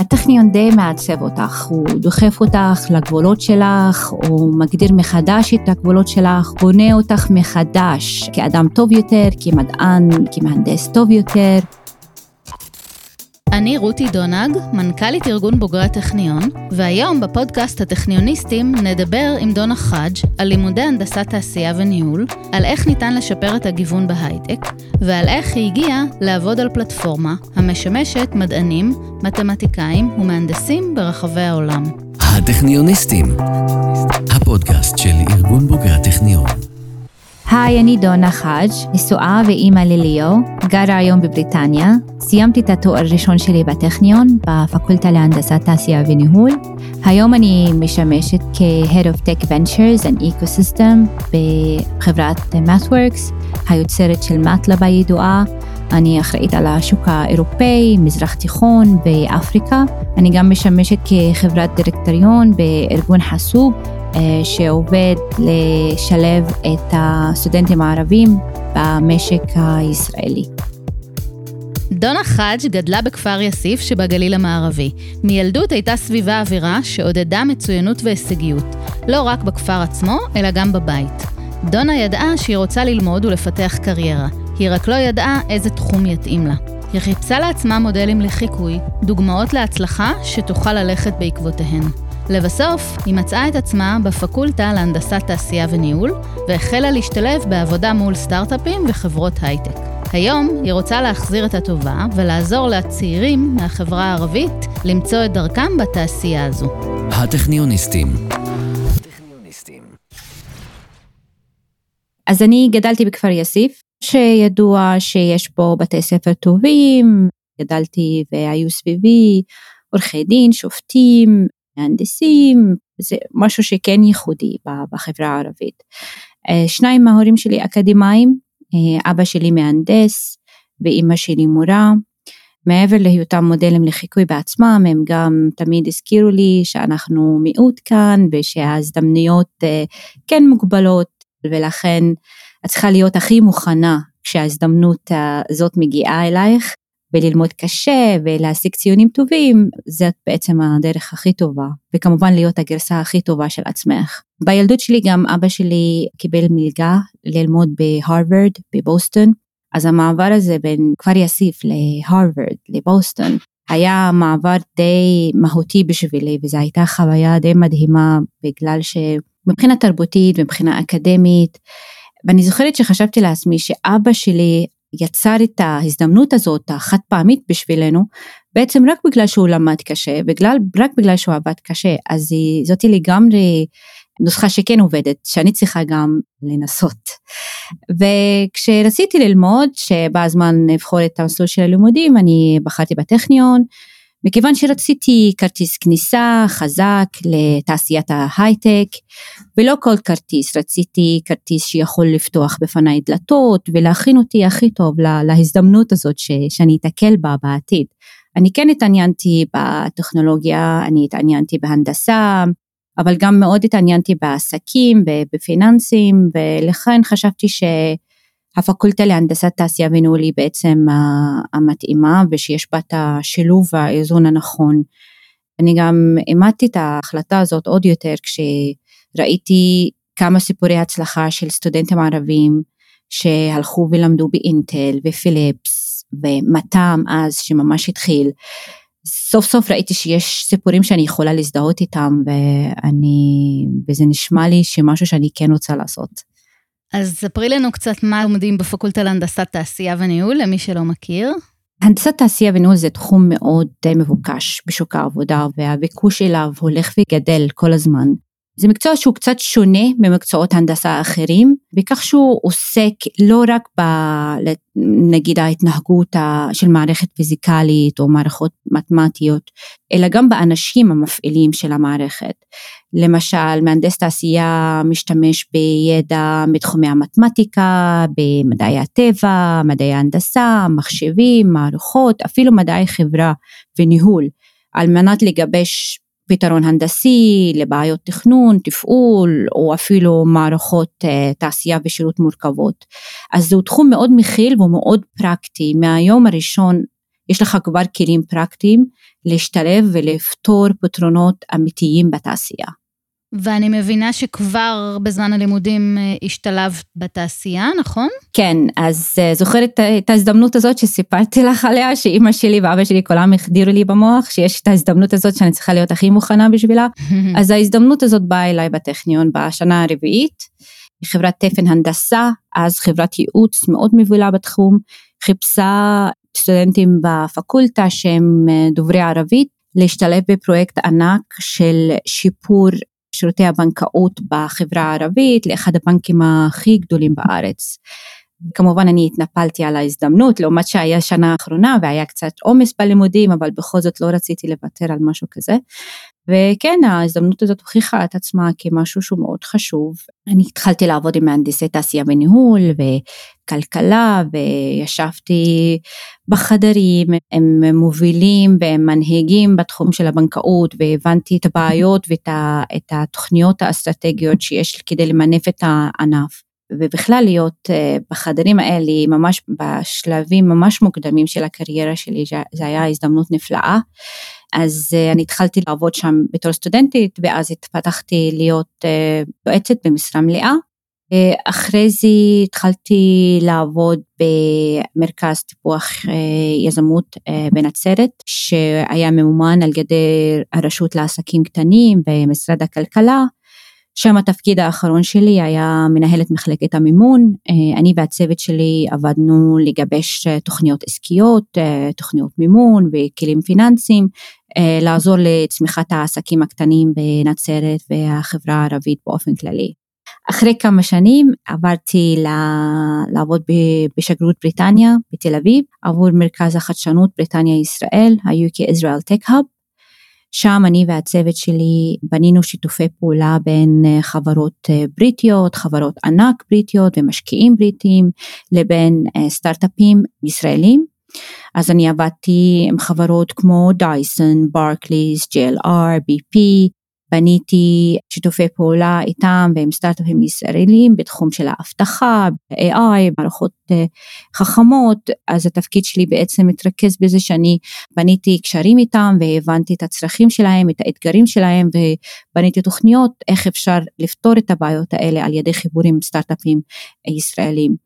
הטכניון די מעצב אותך, הוא דוחף אותך לגבולות שלך, הוא מגדיר מחדש את הגבולות שלך, בונה אותך מחדש כאדם טוב יותר, כמדען, כמהנדס טוב יותר. אני רותי דונג, מנכ"לית ארגון בוגרי הטכניון, והיום בפודקאסט הטכניוניסטים נדבר עם דונה חאג' על לימודי הנדסת תעשייה וניהול, על איך ניתן לשפר את הגיוון בהייטק, ועל איך היא הגיעה לעבוד על פלטפורמה המשמשת מדענים, מתמטיקאים ומהנדסים ברחבי העולם. הטכניוניסטים, הפודקאסט של ארגון בוגרי הטכניון. היי, אני דונה חאג', נשואה ואימא לליאו, גרה היום בבריטניה. סיימתי את התואר הראשון שלי בטכניון, בפקולטה להנדסת תעשייה וניהול. היום אני משמשת כ-Head of Tech Ventures and Ecosystem בחברת MathWorks, היוצרת של MATLAB הידועה. אני אחראית על השוק האירופאי, מזרח תיכון ואפריקה. אני גם משמשת כחברת דירקטוריון בארגון חסוב, שעובד לשלב את הסטודנטים הערבים במשק הישראלי. דונה חאג' גדלה בכפר יאסיף שבגליל המערבי. מילדות הייתה סביבה אווירה שעודדה מצוינות והישגיות, לא רק בכפר עצמו, אלא גם בבית. דונה ידעה שהיא רוצה ללמוד ולפתח קריירה, היא רק לא ידעה איזה תחום יתאים לה. היא חיפשה לעצמה מודלים לחיקוי, דוגמאות להצלחה שתוכל ללכת בעקבותיהן. לבסוף, היא מצאה את עצמה בפקולטה להנדסת תעשייה וניהול, והחלה להשתלב בעבודה מול סטארט-אפים וחברות הייטק. היום היא רוצה להחזיר את הטובה ולעזור לצעירים מהחברה הערבית למצוא את דרכם בתעשייה הזו. הטכניוניסטים. אז אני גדלתי בכפר יאסיף, שידוע שיש בו בתי ספר טובים, גדלתי והיו סביבי עורכי דין, שופטים, מהנדסים, זה משהו שכן ייחודי בחברה הערבית. אה, שניים מההורים שלי אקדמאים, אה, אבא שלי מהנדס ואימא שלי מורה. מעבר להיותם מודלים לחיקוי בעצמם, הם גם תמיד הזכירו לי שאנחנו מיעוט כאן ושההזדמנויות אה, כן מוגבלות ולכן את צריכה להיות הכי מוכנה כשההזדמנות הזאת מגיעה אלייך וללמוד קשה ולהשיג ציונים טובים, זאת בעצם הדרך הכי טובה, וכמובן להיות הגרסה הכי טובה של עצמך. בילדות שלי גם אבא שלי קיבל מלגה ללמוד בהרווארד בבוסטון, אז המעבר הזה בין כפר יאסיף להרווארד, לבוסטון, היה מעבר די מהותי בשבילי, וזו הייתה חוויה די מדהימה, בגלל שמבחינה תרבותית, מבחינה אקדמית, ואני זוכרת שחשבתי לעצמי שאבא שלי יצר את ההזדמנות הזאת החד פעמית בשבילנו, בעצם רק בגלל שהוא למד קשה, בגלל, רק בגלל שהוא עבד קשה, אז זאתי לגמרי נוסחה שכן עובדת, שאני צריכה גם לנסות. וכשרציתי ללמוד, שבא הזמן לבחור את המסלול של הלימודים, אני בחרתי בטכניון, מכיוון שרציתי כרטיס כניסה חזק לתעשיית ההייטק, ולא כל כרטיס, רציתי כרטיס שיכול לפתוח בפניי דלתות ולהכין אותי הכי טוב להזדמנות הזאת ש, שאני אתקל בה בעתיד. אני כן התעניינתי בטכנולוגיה, אני התעניינתי בהנדסה, אבל גם מאוד התעניינתי בעסקים, בפיננסים, ולכן חשבתי ש... הפקולטה להנדסת תעשייה וניהול היא בעצם המתאימה ושיש בה את השילוב והאיזון הנכון. אני גם אימדתי את ההחלטה הזאת עוד יותר כשראיתי כמה סיפורי הצלחה של סטודנטים ערבים שהלכו ולמדו באינטל ופיליפס ומתם אז שממש התחיל. סוף סוף ראיתי שיש סיפורים שאני יכולה להזדהות איתם ואני, וזה נשמע לי שמשהו שאני כן רוצה לעשות. אז ספרי לנו קצת מה לומדים בפקולטה להנדסת תעשייה וניהול, למי שלא מכיר. הנדסת תעשייה וניהול זה תחום מאוד מבוקש בשוק העבודה, והביקוש אליו הולך וגדל כל הזמן. זה מקצוע שהוא קצת שונה ממקצועות הנדסה אחרים, בכך שהוא עוסק לא רק ב... נגיד ההתנהגות של מערכת פיזיקלית או מערכות מתמטיות, אלא גם באנשים המפעילים של המערכת. למשל, מהנדס תעשייה משתמש בידע מתחומי המתמטיקה, במדעי הטבע, מדעי ההנדסה, מחשבים, מערכות, אפילו מדעי חברה וניהול, על מנת לגבש פתרון הנדסי לבעיות תכנון, תפעול, או אפילו מערכות uh, תעשייה ושירות מורכבות. אז זהו תחום מאוד מכיל והוא מאוד פרקטי. מהיום הראשון יש לך כבר כלים פרקטיים להשתלב ולפתור פתרונות אמיתיים בתעשייה. ואני מבינה שכבר בזמן הלימודים אה, השתלבת בתעשייה, נכון? כן, אז uh, זוכרת את ההזדמנות הזאת שסיפרתי לך עליה, שאימא שלי ואבא שלי כולם החדירו לי במוח, שיש את ההזדמנות הזאת שאני צריכה להיות הכי מוכנה בשבילה. אז ההזדמנות הזאת באה אליי בטכניון בשנה הרביעית, חברת תפן הנדסה, אז חברת ייעוץ מאוד מובילה בתחום, חיפשה סטודנטים בפקולטה שהם אה, דוברי ערבית, להשתלב בפרויקט ענק של שיפור שירותי הבנקאות בחברה הערבית לאחד הבנקים הכי גדולים בארץ. כמובן אני התנפלתי על ההזדמנות, לעומת שהיה שנה האחרונה והיה קצת עומס בלימודים, אבל בכל זאת לא רציתי לוותר על משהו כזה. וכן, ההזדמנות הזאת הוכיחה את עצמה כמשהו שהוא מאוד חשוב. אני התחלתי לעבוד עם מהנדסי תעשייה וניהול וכלכלה, וישבתי בחדרים, הם מובילים והם מנהיגים בתחום של הבנקאות, והבנתי את הבעיות ואת התוכניות האסטרטגיות שיש כדי למנף את הענף. ובכלל להיות אה, בחדרים האלה ממש בשלבים ממש מוקדמים של הקריירה שלי, זה היה הזדמנות נפלאה. אז אה, אני התחלתי לעבוד שם בתור סטודנטית ואז התפתחתי להיות אה, יועצת במשרה מלאה. אחרי זה התחלתי לעבוד במרכז טיפוח יזמות בנצרת שהיה ממומן על ידי הרשות לעסקים קטנים במשרד הכלכלה שם התפקיד האחרון שלי היה מנהלת מחלקת המימון, אה, אני והצוות שלי עבדנו לגבש אה, תוכניות עסקיות, אה, תוכניות מימון וכלים פיננסיים, לעזור לצמיחת העסקים הקטנים בנצרת והחברה הערבית באופן כללי. אחרי כמה שנים עברתי לעבוד בשגרירות בריטניה בתל אביב עבור מרכז החדשנות בריטניה ישראל, ה-UK Israel Tech Hub. שם אני והצוות שלי בנינו שיתופי פעולה בין אה, חברות אה, בריטיות, חברות ענק בריטיות ומשקיעים בריטיים לבין אה, סטארט-אפים ישראלים. אז אני עבדתי עם חברות כמו דייסון, ברקליס, JLR, BP, בניתי שיתופי פעולה איתם ועם סטארט-אפים ישראלים בתחום של האבטחה, AI, מערכות אה, חכמות, אז התפקיד שלי בעצם מתרכז בזה שאני בניתי קשרים איתם והבנתי את הצרכים שלהם, את האתגרים שלהם ובניתי תוכניות איך אפשר לפתור את הבעיות האלה על ידי חיבורים סטארט-אפים ישראלים.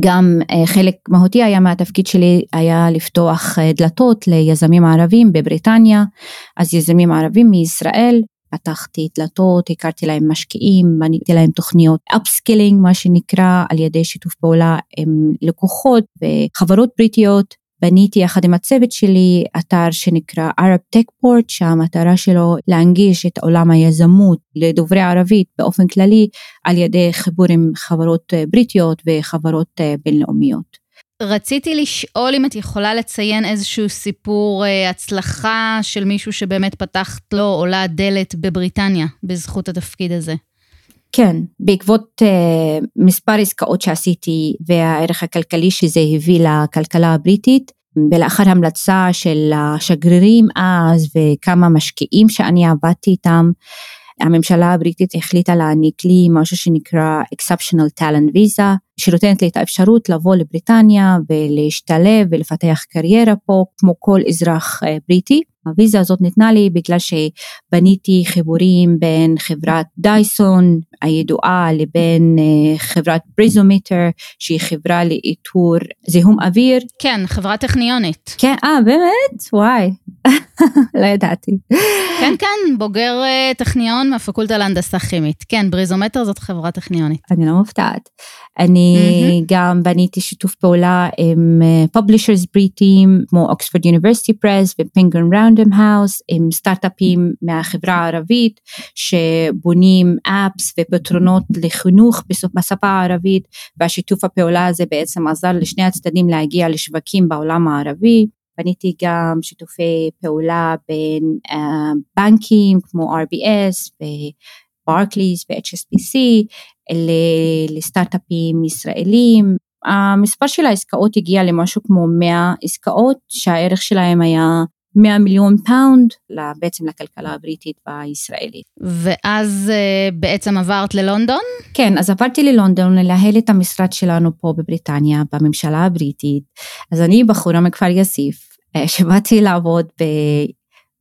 גם אה, חלק מהותי היה מהתפקיד שלי היה לפתוח אה, דלתות ליזמים ערבים בבריטניה, אז יזמים ערבים מישראל פתחתי דלתות, הכרתי להם משקיעים, בניתי להם תוכניות upskilling מה שנקרא על ידי שיתוף פעולה עם לקוחות וחברות בריטיות. בניתי יחד עם הצוות שלי אתר שנקרא Arab Tech Port שהמטרה שלו להנגיש את עולם היזמות לדוברי ערבית באופן כללי על ידי חיבור עם חברות בריטיות וחברות בינלאומיות. רציתי לשאול אם את יכולה לציין איזשהו סיפור אה, הצלחה של מישהו שבאמת פתחת לו עולה דלת בבריטניה בזכות התפקיד הזה. כן, בעקבות uh, מספר עסקאות שעשיתי והערך הכלכלי שזה הביא לכלכלה הבריטית, ולאחר המלצה של השגרירים אז וכמה משקיעים שאני עבדתי איתם, הממשלה הבריטית החליטה להעניק לי משהו שנקרא exceptional talent visa, שנותנת לי את האפשרות לבוא לבריטניה ולהשתלב ולפתח קריירה פה כמו כל אזרח אה, בריטי. הוויזה הזאת ניתנה לי בגלל שבניתי חיבורים בין חברת דייסון הידועה לבין אה, חברת בריזומיטר שהיא חברה לאיתור זיהום אוויר. כן, חברה טכניונית. כן, אה באמת? וואי, לא ידעתי. כן, כן, בוגר אה, טכניון מהפקולטה להנדסה כימית. כן, BreezoMeter זאת חברה טכניונית. אני לא מופתעת. אני mm-hmm. גם בניתי שיתוף פעולה עם publishers אה, בריטים כמו Oxford University Press ו Penguin Random House עם סטארט-אפים מהחברה הערבית שבונים apps ופתרונות לחינוך בשפה הערבית והשיתוף הפעולה הזה בעצם עזר לשני הצדדים להגיע לשווקים בעולם הערבי. בניתי גם שיתופי פעולה בין uh, בנקים כמו RBS וברקליס ו-HSBC לסטארט-אפים ישראלים. המספר של העסקאות הגיע למשהו כמו 100 עסקאות שהערך שלהם היה 100 מיליון פאונד בעצם לכלכלה הבריטית והישראלית. ואז uh, בעצם עברת ללונדון? כן, אז עברתי ללונדון לנהל את המשרד שלנו פה בבריטניה, בממשלה הבריטית. אז אני בחורה מכפר יאסיף, שבאתי לעבוד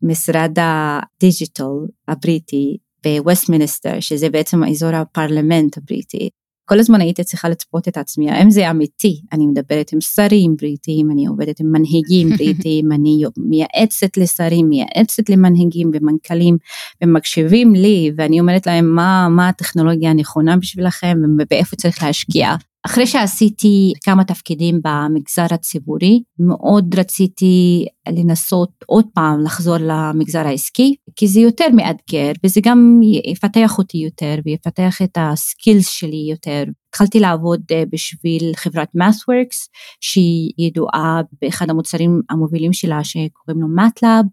במשרד הדיג'יטל הבריטי בווסטמיניסטר, שזה בעצם אזור הפרלמנט הבריטי. כל הזמן הייתי צריכה לצפות את עצמי, האם זה אמיתי? אני מדברת עם שרים בריטים, אני עובדת עם מנהיגים בריטים, אני מייעצת לשרים, מייעצת למנהיגים ומנכ"לים, ומקשיבים לי, ואני אומרת להם מה, מה הטכנולוגיה הנכונה בשבילכם ובאיפה צריך להשקיע. אחרי שעשיתי כמה תפקידים במגזר הציבורי, מאוד רציתי לנסות עוד פעם לחזור למגזר העסקי, כי זה יותר מאתגר וזה גם יפתח אותי יותר ויפתח את הסקילס שלי יותר. התחלתי לעבוד אה, בשביל חברת MathWorks שהיא ידועה באחד המוצרים המובילים שלה שקוראים לו MATLAB.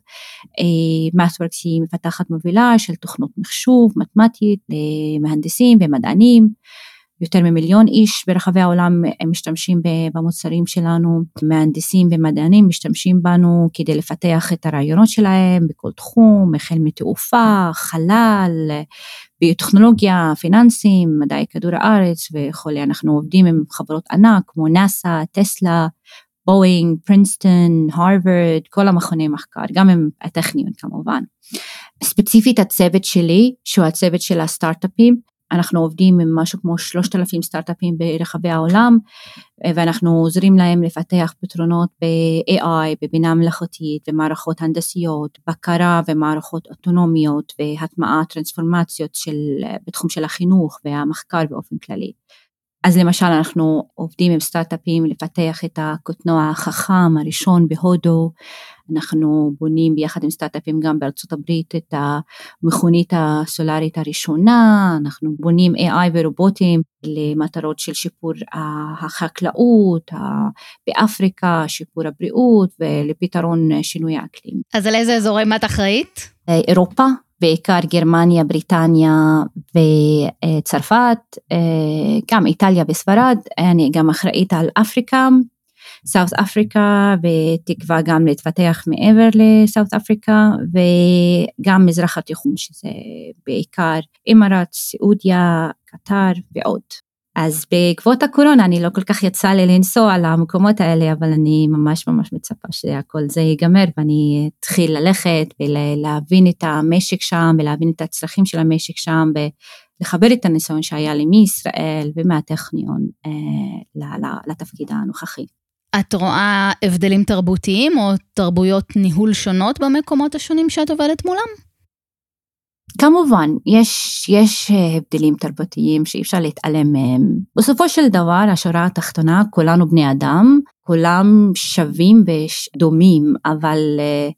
אה, MathWorks היא מפתחת מובילה של תוכנות מחשוב מתמטית למהנדסים ומדענים. יותר ממיליון איש ברחבי העולם משתמשים במוצרים שלנו, מהנדסים ומדענים משתמשים בנו כדי לפתח את הרעיונות שלהם בכל תחום, החל מתעופה, חלל, ביוטכנולוגיה, פיננסים, מדעי כדור הארץ וכולי, אנחנו עובדים עם חברות ענק כמו נאסא, טסלה, בואינג, פרינסטון, הרווארד, כל המכוני מחקר, גם עם הטכניון כמובן. ספציפית הצוות שלי, שהוא הצוות של הסטארט-אפים, אנחנו עובדים עם משהו כמו 3,000 סטארט-אפים ברחבי העולם ואנחנו עוזרים להם לפתח פתרונות ב-AI, בבינה מלאכותית, במערכות הנדסיות, בקרה ומערכות אוטונומיות והטמעת טרנספורמציות של, בתחום של החינוך והמחקר באופן כללי. אז למשל אנחנו עובדים עם סטארט-אפים לפתח את הקוטנוע החכם הראשון בהודו, אנחנו בונים ביחד עם סטארט-אפים גם בארצות הברית את המכונית הסולארית הראשונה, אנחנו בונים AI ורובוטים למטרות של שיפור החקלאות באפריקה, שיפור הבריאות ולפתרון שינוי האקלים. אז על איזה אזורים את אחראית? אירופה, בעיקר גרמניה, בריטניה וצרפת, גם איטליה וספרד, אני גם אחראית על אפריקה, סאוט אפריקה בתקווה גם להתפתח מעבר לסאוט אפריקה וגם מזרח התיכון שזה בעיקר אימארט, סעודיה, קטר ועוד. אז בעקבות הקורונה אני לא כל כך יצא לי לנסוע למקומות האלה אבל אני ממש ממש מצפה שהכל זה ייגמר ואני אתחיל ללכת ולהבין את המשק שם ולהבין את הצרכים של המשק שם ולחבר את הניסיון שהיה לי מישראל ומהטכניון אה, לתפקיד הנוכחי. את רואה הבדלים תרבותיים או תרבויות ניהול שונות במקומות השונים שאת עובדת מולם? כמובן, יש, יש אה, הבדלים תרבותיים שאי אפשר להתעלם מהם. בסופו של דבר, השורה התחתונה, כולנו בני אדם, כולם שווים ודומים, אבל uh,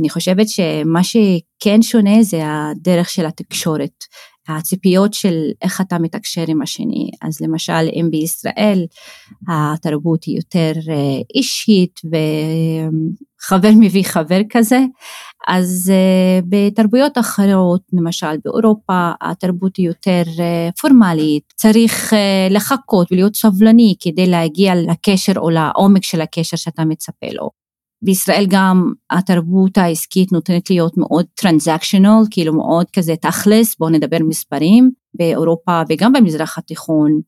אני חושבת שמה שכן שונה זה הדרך של התקשורת. הציפיות של איך אתה מתקשר עם השני. אז למשל אם בישראל התרבות היא יותר אה, אישית וחבר מביא חבר כזה, אז אה, בתרבויות אחרות, למשל באירופה, התרבות היא יותר אה, פורמלית, צריך לחכות ולהיות סבלני כדי להגיע לקשר או לעומק של הקשר שאתה מצפה לו. בישראל גם התרבות העסקית נותנת להיות מאוד טרנזקשיונל, כאילו מאוד כזה תכלס, בואו נדבר מספרים, באירופה וגם במזרח התיכון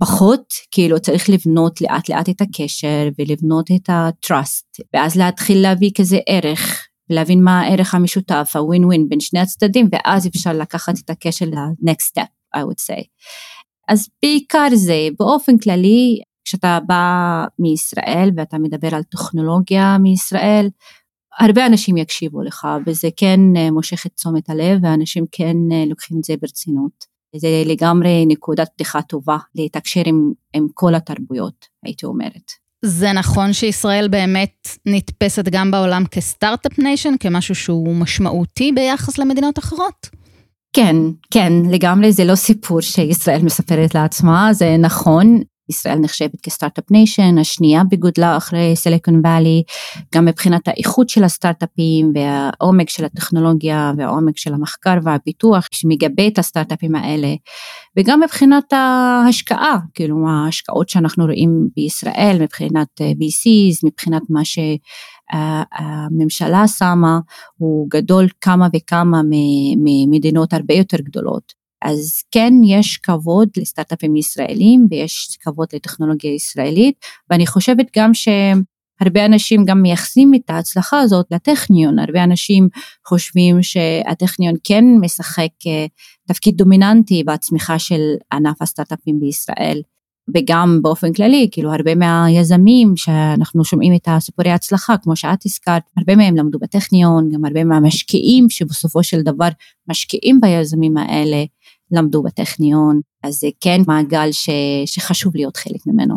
פחות, כאילו צריך לבנות לאט לאט את הקשר ולבנות את ה-trust, ואז להתחיל להביא כזה ערך, להבין מה הערך המשותף, ה-win win בין שני הצדדים, ואז אפשר לקחת את הקשר ל-next step, I would say. אז בעיקר זה, באופן כללי כשאתה בא מישראל ואתה מדבר על טכנולוגיה מישראל, הרבה אנשים יקשיבו לך וזה כן אה, מושך את תשומת הלב ואנשים כן אה, לוקחים את זה ברצינות. זה לגמרי נקודת פתיחה טובה להתקשר עם, עם כל התרבויות, הייתי אומרת. זה נכון שישראל באמת נתפסת גם בעולם כסטארט-אפ ניישן, כמשהו שהוא משמעותי ביחס למדינות אחרות? כן, כן, לגמרי זה לא סיפור שישראל מספרת לעצמה, זה נכון, ישראל נחשבת כסטארט-אפ ניישן, השנייה בגודלה אחרי סיליקון וואלי, גם מבחינת האיכות של הסטארט-אפים והעומק של הטכנולוגיה והעומק של המחקר והפיתוח שמגבה את הסטארט-אפים האלה, וגם מבחינת ההשקעה, כאילו ההשקעות שאנחנו רואים בישראל מבחינת אה, VCs, מבחינת מה שהממשלה שמה, הוא גדול כמה וכמה ממדינות הרבה יותר גדולות. אז כן יש כבוד לסטארט-אפים ישראלים ויש כבוד לטכנולוגיה ישראלית ואני חושבת גם הרבה אנשים גם מייחסים את ההצלחה הזאת לטכניון, הרבה אנשים חושבים שהטכניון כן משחק אה, תפקיד דומיננטי בצמיחה של ענף הסטארט-אפים בישראל. וגם באופן כללי, כאילו הרבה מהיזמים שאנחנו שומעים את הסיפורי הצלחה, כמו שאת הזכרת, הרבה מהם למדו בטכניון, גם הרבה מהמשקיעים שבסופו של דבר משקיעים ביזמים האלה, למדו בטכניון, אז זה כן מעגל ש, שחשוב להיות חלק ממנו.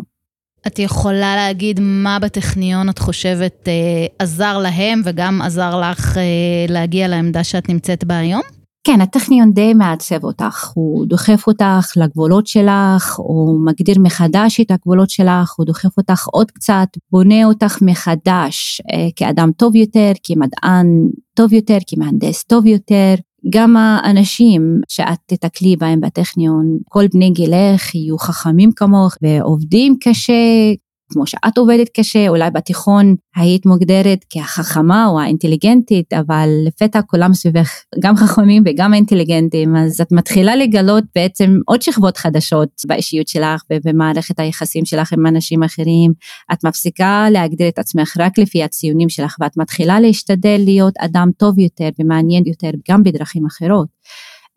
את יכולה להגיד מה בטכניון את חושבת אה, עזר להם וגם עזר לך אה, להגיע לעמדה שאת נמצאת בה היום? כן, הטכניון די מעצב אותך, הוא דוחף אותך לגבולות שלך, הוא מגדיר מחדש את הגבולות שלך, הוא דוחף אותך עוד קצת, בונה אותך מחדש אה, כאדם טוב יותר, כמדען טוב יותר, כמהנדס טוב יותר. גם האנשים שאת תתקלי בהם בטכניון, כל בני גילך יהיו חכמים כמוך ועובדים קשה כמו שאת עובדת קשה, אולי בתיכון היית מוגדרת כחכמה או האינטליגנטית, אבל לפתע כולם סביבך גם חכמים וגם אינטליגנטים, אז את מתחילה לגלות בעצם עוד שכבות חדשות באישיות שלך ובמערכת היחסים שלך עם אנשים אחרים. את מפסיקה להגדיר את עצמך רק לפי הציונים שלך, ואת מתחילה להשתדל להיות אדם טוב יותר ומעניין יותר גם בדרכים אחרות.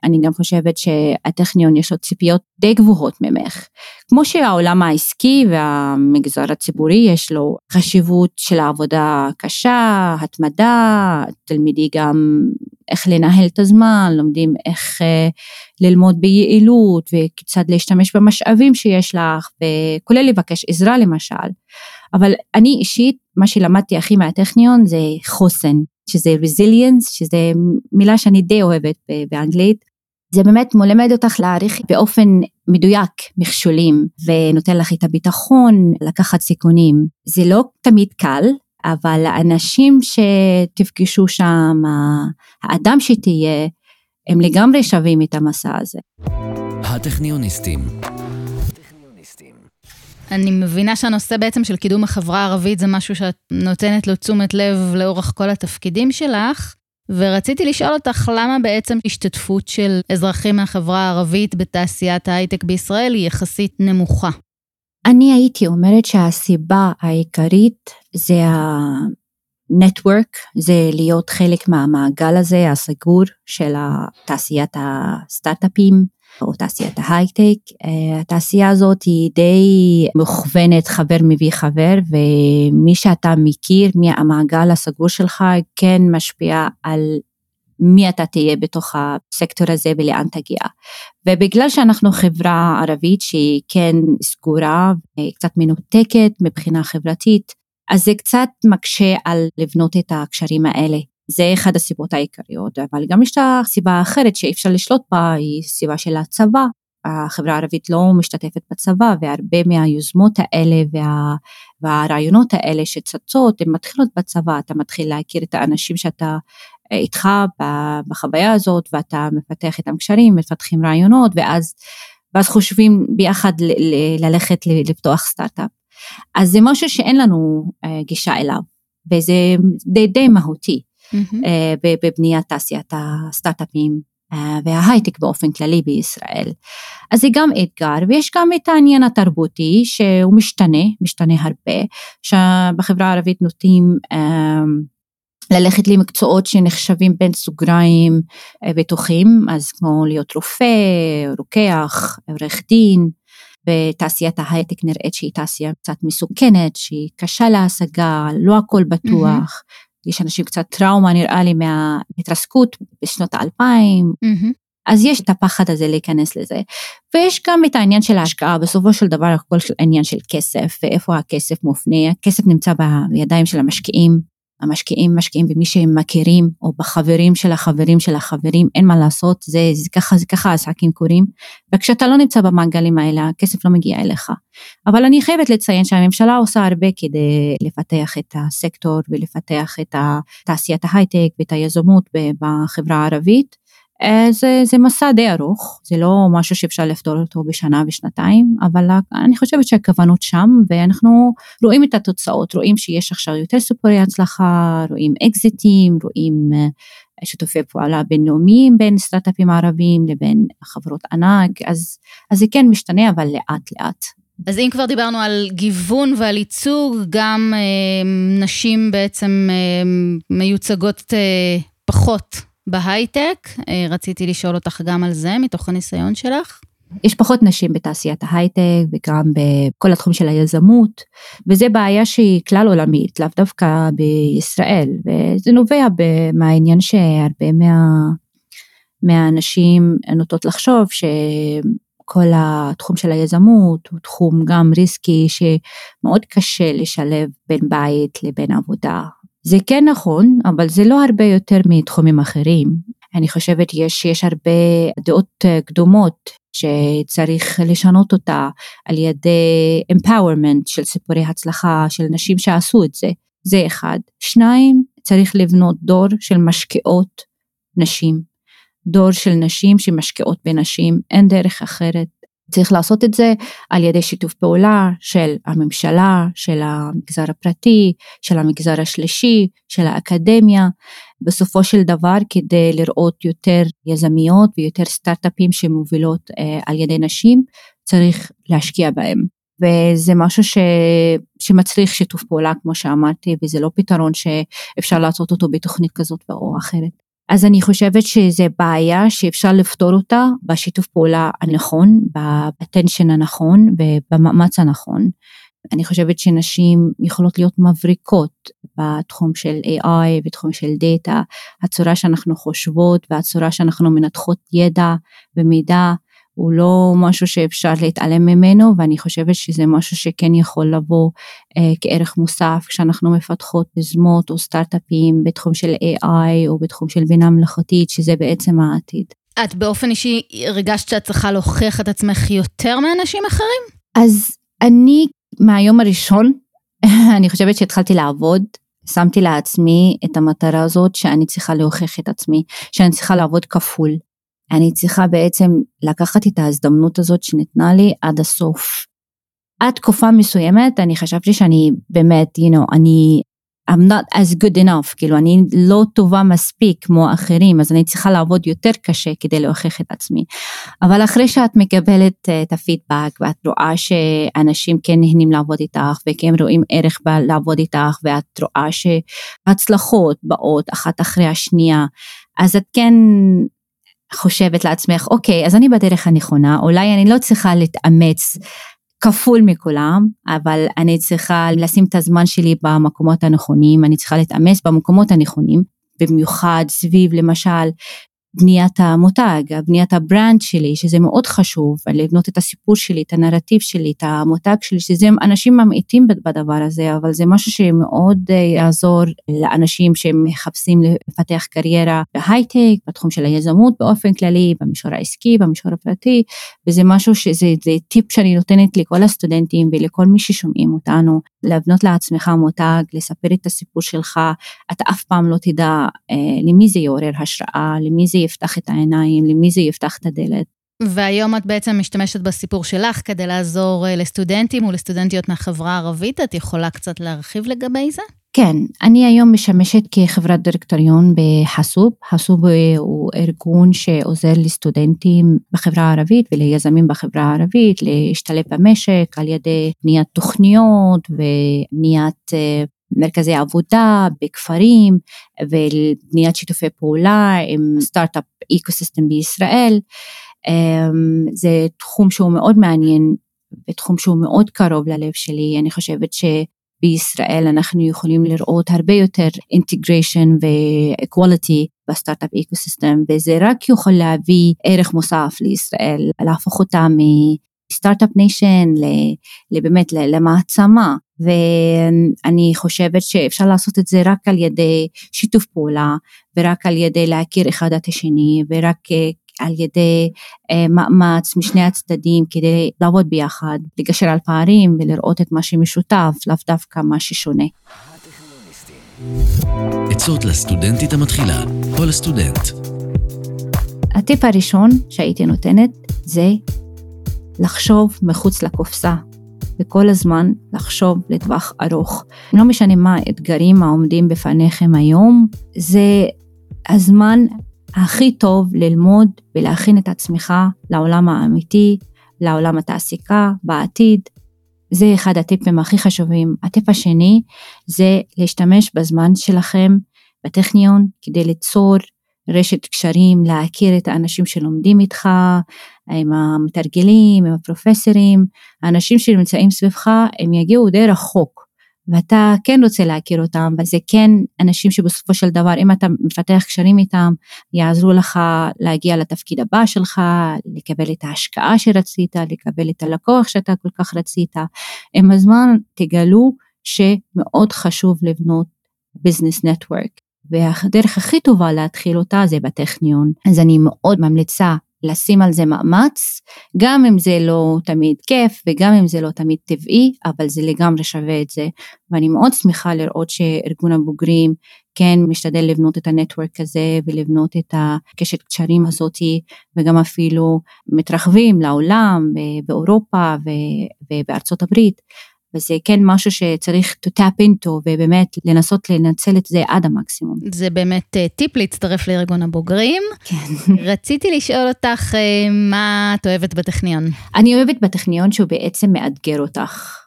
אני גם חושבת שהטכניון יש לו ציפיות די גבוהות ממך. כמו שהעולם העסקי והמגזר הציבורי יש לו חשיבות של העבודה קשה, התמדה, תלמידי גם איך לנהל את הזמן, לומדים איך אה, ללמוד ביעילות וכיצד להשתמש במשאבים שיש לך, וכולל לבקש עזרה למשל. אבל אני אישית, מה שלמדתי הכי מהטכניון זה חוסן, שזה resilience, שזה מילה שאני די אוהבת באנגלית. זה באמת מלמד אותך להעריך באופן מדויק מכשולים ונותן לך את הביטחון לקחת סיכונים. זה לא תמיד קל, אבל האנשים שתפגשו שם, האדם שתהיה, הם לגמרי שווים את המסע הזה. הטכניוניסטים. אני מבינה שהנושא בעצם של קידום החברה הערבית זה משהו שאת נותנת לו תשומת לב לאורך כל התפקידים שלך. ורציתי לשאול אותך למה בעצם השתתפות של אזרחים מהחברה הערבית בתעשיית ההייטק בישראל היא יחסית נמוכה. אני הייתי אומרת שהסיבה העיקרית זה ה-network, זה להיות חלק מהמעגל הזה הסגור של תעשיית הסטארט-אפים. או תעשיית ההייטק. אה, התעשייה הזאת היא די מוכוונת חבר מביא חבר ומי שאתה מכיר, מי המעגל הסגור שלך כן משפיע על מי אתה תהיה בתוך הסקטור הזה ולאן תגיע. ובגלל שאנחנו חברה ערבית שהיא כן סגורה, קצת מנותקת מבחינה חברתית, אז זה קצת מקשה על לבנות את הקשרים האלה. זה אחד הסיבות העיקריות, אבל גם יש את הסיבה האחרת שאי אפשר לשלוט בה, היא סיבה של הצבא. החברה הערבית לא משתתפת בצבא והרבה מהיוזמות האלה וה, והרעיונות האלה שצצות הן מתחילות בצבא, אתה מתחיל להכיר את האנשים שאתה אה, איתך בחוויה הזאת ואתה מפתח איתם קשרים, מפתחים רעיונות ואז, ואז חושבים ביחד ללכת לפתוח סטארט-אפ. אז זה משהו שאין לנו אה, גישה אליו וזה די, די מהותי. Mm-hmm. בבניית תעשיית הסטארט-אפים אה, וההייטק באופן כללי בישראל. אז זה גם אתגר ויש גם את העניין התרבותי שהוא משתנה, משתנה הרבה, שבחברה הערבית נוטים ללכת למקצועות שנחשבים בין סוגריים בטוחים, אז כמו להיות רופא, רוקח, עורך דין, ותעשיית ההייטק נראית שהיא תעשייה קצת מסוכנת, שהיא קשה להשגה, לא הכל בטוח, mm-hmm. יש אנשים קצת טראומה נראה לי מההתרסקות בשנות האלפיים. Mm-hmm. אז יש את הפחד הזה להיכנס לזה. ויש גם את העניין של ההשקעה, בסופו של דבר הכל עניין של כסף, ואיפה הכסף מופנה, הכסף נמצא בידיים של המשקיעים, המשקיעים משקיעים במי שהם מכירים, או בחברים של החברים של החברים, אין מה לעשות, זה, זה ככה, זה ככה העסקים קורים, וכשאתה לא נמצא במעגלים האלה, הכסף לא מגיע אליך. אבל אני חייבת לציין שהממשלה עושה הרבה כדי לפתח את הסקטור ולפתח את תעשיית ההייטק ואת היזמות בחברה הערבית. אה, זה, זה מסע די ארוך, זה לא משהו שאפשר לפתור אותו בשנה ושנתיים, אבל אני חושבת שהכוונות שם ואנחנו רואים את התוצאות, רואים שיש עכשיו יותר סיפורי הצלחה, רואים אקזיטים, רואים אה, שיתופי פעולה בינלאומיים בין סטארט-אפים ערבים לבין חברות ענק, אז, אז זה כן משתנה אבל לאט לאט. אז אם כבר דיברנו על גיוון ועל ייצוג, גם אה, נשים בעצם אה, מיוצגות אה, פחות בהייטק. אה, רציתי לשאול אותך גם על זה, מתוך הניסיון שלך. יש פחות נשים בתעשיית ההייטק וגם בכל התחום של היזמות, וזה בעיה שהיא כלל עולמית, לאו דווקא בישראל, וזה נובע מהעניין שהרבה מה, מהנשים נוטות לחשוב שכל התחום של היזמות הוא תחום גם ריסקי שמאוד קשה לשלב בין בית לבין עבודה. זה כן נכון, אבל זה לא הרבה יותר מתחומים אחרים. אני חושבת שיש הרבה דעות קדומות שצריך לשנות אותה על ידי empowerment של סיפורי הצלחה של נשים שעשו את זה, זה אחד. שניים, צריך לבנות דור של משקיעות נשים, דור של נשים שמשקיעות בנשים, אין דרך אחרת. צריך לעשות את זה על ידי שיתוף פעולה של הממשלה, של המגזר הפרטי, של המגזר השלישי, של האקדמיה, בסופו של דבר כדי לראות יותר יזמיות ויותר סטארט-אפים שמובילות אה, על ידי נשים, צריך להשקיע בהם. וזה משהו ש... שמצריך שיתוף פעולה כמו שאמרתי וזה לא פתרון שאפשר לעשות אותו בתוכנית כזאת או אחרת. אז אני חושבת שזו בעיה שאפשר לפתור אותה בשיתוף פעולה הנכון, באטנשן הנכון ובמאמץ הנכון. אני חושבת שנשים יכולות להיות מבריקות בתחום של AI, בתחום של דאטה, הצורה שאנחנו חושבות והצורה שאנחנו מנתחות ידע ומידע הוא לא משהו שאפשר להתעלם ממנו ואני חושבת שזה משהו שכן יכול לבוא אה, כערך מוסף כשאנחנו מפתחות יוזמות או סטארט-אפים בתחום של AI או בתחום של בינה מלאכותית שזה בעצם העתיד. את באופן אישי הרגשת שאת צריכה להוכיח את עצמך יותר מאנשים אחרים? אז אני מהיום הראשון אני חושבת שהתחלתי לעבוד שמתי לעצמי את המטרה הזאת שאני צריכה להוכיח את עצמי, שאני צריכה לעבוד כפול, אני צריכה בעצם לקחת את ההזדמנות הזאת שניתנה לי עד הסוף. עד תקופה מסוימת אני חשבתי שאני באמת, you know, אני I'm not as good enough, כאילו אני לא טובה מספיק כמו אחרים, אז אני צריכה לעבוד יותר קשה כדי להוכיח את עצמי. אבל אחרי שאת מקבלת אה, את הפידבק ואת רואה שאנשים כן נהנים לעבוד איתך וכן רואים ערך לעבוד איתך ואת רואה שהצלחות באות אחת אחרי השנייה, אז את כן חושבת לעצמך, אוקיי, אז אני בדרך הנכונה, אולי אני לא צריכה להתאמץ כפול מכולם, אבל אני צריכה לשים את הזמן שלי במקומות הנכונים, אני צריכה להתאמץ במקומות הנכונים, במיוחד סביב למשל בניית המותג, בניית ה-brand שלי, שזה מאוד חשוב, לבנות את הסיפור שלי, את הנרטיב שלי, את המותג שלי, שזה אנשים ממעיטים בדבר הזה, אבל זה משהו שמאוד אה, יעזור לאנשים שמחפשים לפתח קריירה בהייטק, בתחום של היזמות באופן כללי, במישור העסקי, במישור הפרטי, וזה משהו שזה טיפ שאני נותנת לכל הסטודנטים ולכל מי ששומעים אותנו, לבנות לעצמך מותג, לספר את הסיפור שלך, אתה אף פעם לא תדע אה, למי זה יעורר השראה, למי זה יפתח את העיניים, למי זה יפתח את הדלת. והיום את בעצם משתמשת בסיפור שלך כדי לעזור אה, לסטודנטים ולסטודנטיות מהחברה הערבית, את יכולה קצת להרחיב לגבי זה? כן, אני היום משמשת כחברת דירקטוריון בחסוב. חסוב הוא ארגון שעוזר לסטודנטים בחברה הערבית וליזמים בחברה הערבית להשתלב במשק על ידי בניית תוכניות ובניית אה, מרכזי עבודה בכפרים ובניית שיתופי פעולה עם startup ecosystem בישראל. אמ, זה תחום שהוא מאוד מעניין ותחום שהוא מאוד קרוב ללב שלי. אני חושבת שבישראל אנחנו יכולים לראות הרבה יותר integration ו-equality ב-startup ecosystem וזה רק יכול להביא ערך מוסף לישראל, להפוך אותה מ-startup nation לבאמת למעצמה. ואני חושבת שאפשר לעשות את זה רק על ידי שיתוף פעולה ורק על ידי להכיר אחד את השני ורק על ידי אה, מאמץ משני הצדדים כדי לעבוד ביחד, לגשר על פערים ולראות את מה שמשותף, לאו דווקא מה ששונה. עצות לסטודנטית המתחילה, כל הסטודנט. הטיפ הראשון שהייתי נותנת זה לחשוב מחוץ לקופסה. וכל הזמן לחשוב לטווח ארוך. לא משנה מה האתגרים העומדים בפניכם היום, זה הזמן הכי טוב ללמוד ולהכין את עצמך לעולם האמיתי, לעולם התעסוקה בעתיד, זה אחד הטיפים הכי חשובים. הטיפ השני זה להשתמש בזמן שלכם בטכניון כדי ליצור רשת קשרים, להכיר את האנשים שלומדים איתך, עם המתרגלים, עם הפרופסורים, האנשים שנמצאים סביבך, הם יגיעו די רחוק. ואתה כן רוצה להכיר אותם, וזה כן אנשים שבסופו של דבר, אם אתה מפתח קשרים איתם, יעזרו לך להגיע לתפקיד הבא שלך, לקבל את ההשקעה שרצית, לקבל את הלקוח שאתה כל כך רצית. עם הזמן תגלו שמאוד חשוב לבנות ביזנס נטוורק. והדרך הכי טובה להתחיל אותה זה בטכניון. אז אני מאוד ממליצה לשים על זה מאמץ, גם אם זה לא תמיד כיף וגם אם זה לא תמיד טבעי, אבל זה לגמרי שווה את זה. ואני מאוד שמחה לראות שארגון הבוגרים כן משתדל לבנות את הנטוורק הזה ולבנות את הקשת קשרים הזאתי וגם אפילו מתרחבים לעולם באירופה ובארצות הברית. וזה כן משהו שצריך to tap into ובאמת לנסות לנצל את זה עד המקסימום. זה באמת אה, טיפ להצטרף לארגון הבוגרים. כן. רציתי לשאול אותך אה, מה את אוהבת בטכניון. אני אוהבת בטכניון שהוא בעצם מאתגר אותך,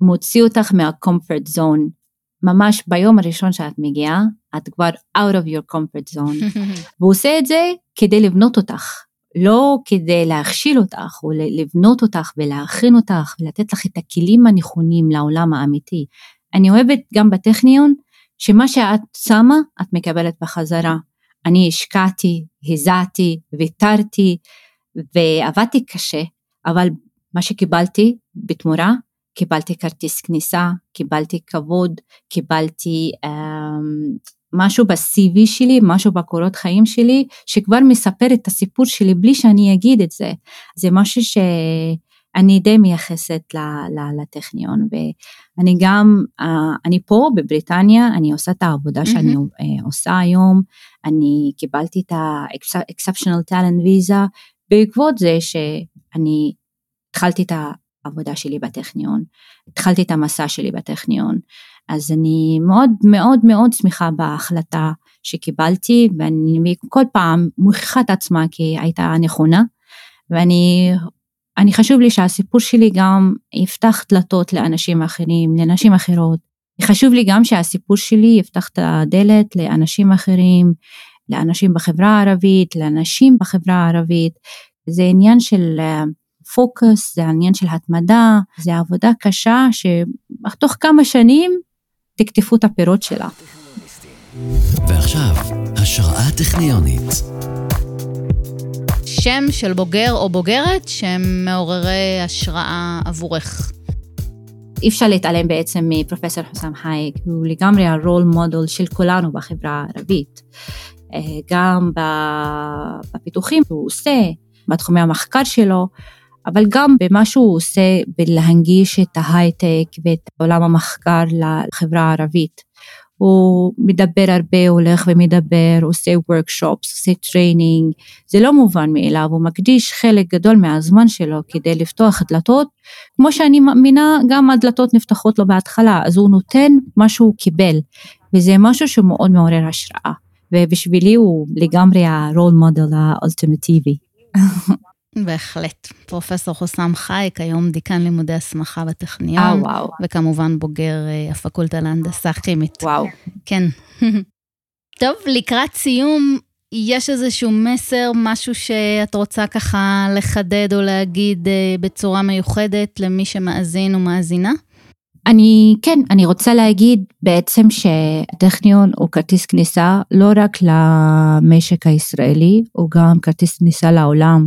מוציא אותך מה-comfort zone. ממש ביום הראשון שאת מגיעה, את כבר out of your comfort zone. והוא עושה את זה כדי לבנות אותך. לא כדי להכשיל אותך או לבנות אותך ולהכין אותך ולתת לך את הכלים הנכונים לעולם האמיתי. אני אוהבת גם בטכניון שמה שאת שמה את מקבלת בחזרה. אני השקעתי, הזעתי, ויתרתי ועבדתי קשה, אבל מה שקיבלתי בתמורה, קיבלתי כרטיס כניסה, קיבלתי כבוד, קיבלתי um, משהו ב-CV שלי, משהו בקורות חיים שלי, שכבר מספר את הסיפור שלי בלי שאני אגיד את זה. זה משהו שאני די מייחסת לטכניון, ואני גם, אני פה בבריטניה, אני עושה את העבודה שאני mm-hmm. עושה היום, אני קיבלתי את ה-exceptional talent visa, בעקבות זה שאני התחלתי את העבודה שלי בטכניון, התחלתי את המסע שלי בטכניון. אז אני מאוד מאוד מאוד שמחה בהחלטה שקיבלתי ואני כל פעם מוכיחה את עצמה כי הייתה נכונה ואני אני חשוב לי שהסיפור שלי גם יפתח דלתות לאנשים אחרים, לנשים אחרות. חשוב לי גם שהסיפור שלי יפתח את הדלת לאנשים אחרים, לאנשים בחברה הערבית, לאנשים בחברה הערבית. זה עניין של פוקוס, זה עניין של התמדה, זה עבודה קשה שתוך כמה שנים תקטפו את הפירות שלה. ועכשיו, השראה טכניונית. שם של בוגר או בוגרת שהם מעוררי השראה עבורך. אי אפשר להתעלם בעצם מפרופסור חוסם חייק, הוא לגמרי הרול מודל של כולנו בחברה הערבית. אה, גם בפיתוחים שהוא עושה, בתחומי המחקר שלו, אבל גם במה שהוא עושה בלהנגיש את ההייטק ואת עולם המחקר לחברה הערבית. הוא מדבר הרבה, הולך ומדבר, עושה workshops, עושה training, זה לא מובן מאליו, הוא מקדיש חלק גדול מהזמן שלו כדי לפתוח דלתות, כמו שאני מאמינה, גם הדלתות נפתחות לו בהתחלה, אז הוא נותן מה שהוא קיבל, וזה משהו שמאוד מעורר השראה, ובשבילי הוא לגמרי הרול מודל האולטימטיבי. בהחלט. פרופסור חוסאם חאיק, היום דיקן לימודי הסמכה בטכניון. אה, וואו. וכמובן בוגר אה, הפקולטה להנדסה כימית. וואו. כן. טוב, לקראת סיום, יש איזשהו מסר, משהו שאת רוצה ככה לחדד או להגיד אה, בצורה מיוחדת למי שמאזין ומאזינה? אני, כן, אני רוצה להגיד בעצם שהטכניון הוא כרטיס כניסה לא רק למשק הישראלי, הוא גם כרטיס כניסה לעולם.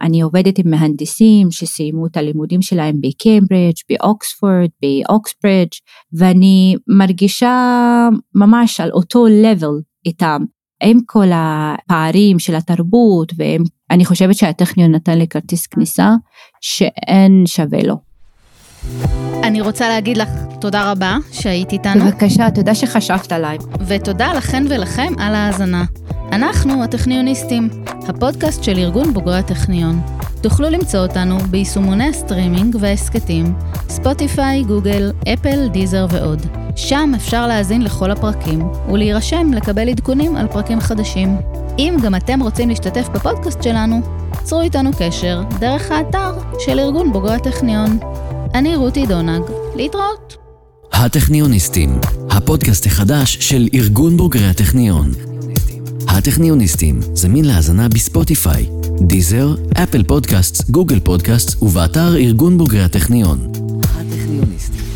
אני עובדת עם מהנדסים שסיימו את הלימודים שלהם בקיימברידג', באוקספורד, באוקסברידג', ואני מרגישה ממש על אותו level איתם, עם כל הפערים של התרבות, ואני חושבת שהטכניון נתן לי כרטיס כניסה שאין שווה לו. אני רוצה להגיד לך תודה רבה שהיית איתנו. בבקשה, תודה שחשבת עליי. ותודה לכן ולכם על ההאזנה. אנחנו הטכניוניסטים, הפודקאסט של ארגון בוגרי הטכניון. תוכלו למצוא אותנו ביישומוני הסטרימינג וההסכתים, ספוטיפיי, גוגל, אפל, דיזר ועוד. שם אפשר להאזין לכל הפרקים, ולהירשם לקבל עדכונים על פרקים חדשים. אם גם אתם רוצים להשתתף בפודקאסט שלנו, צרו איתנו קשר דרך האתר של ארגון בוגרי הטכניון. אני רותי דונג, להתראות. הטכניוניסטים, הפודקאסט החדש של ארגון בוגרי הטכניון. הטכניוניסטים, זמין להאזנה בספוטיפיי, דיזר, אפל פודקאסט, גוגל פודקאסט ובאתר ארגון בוגרי הטכניון. הטכניוניסטים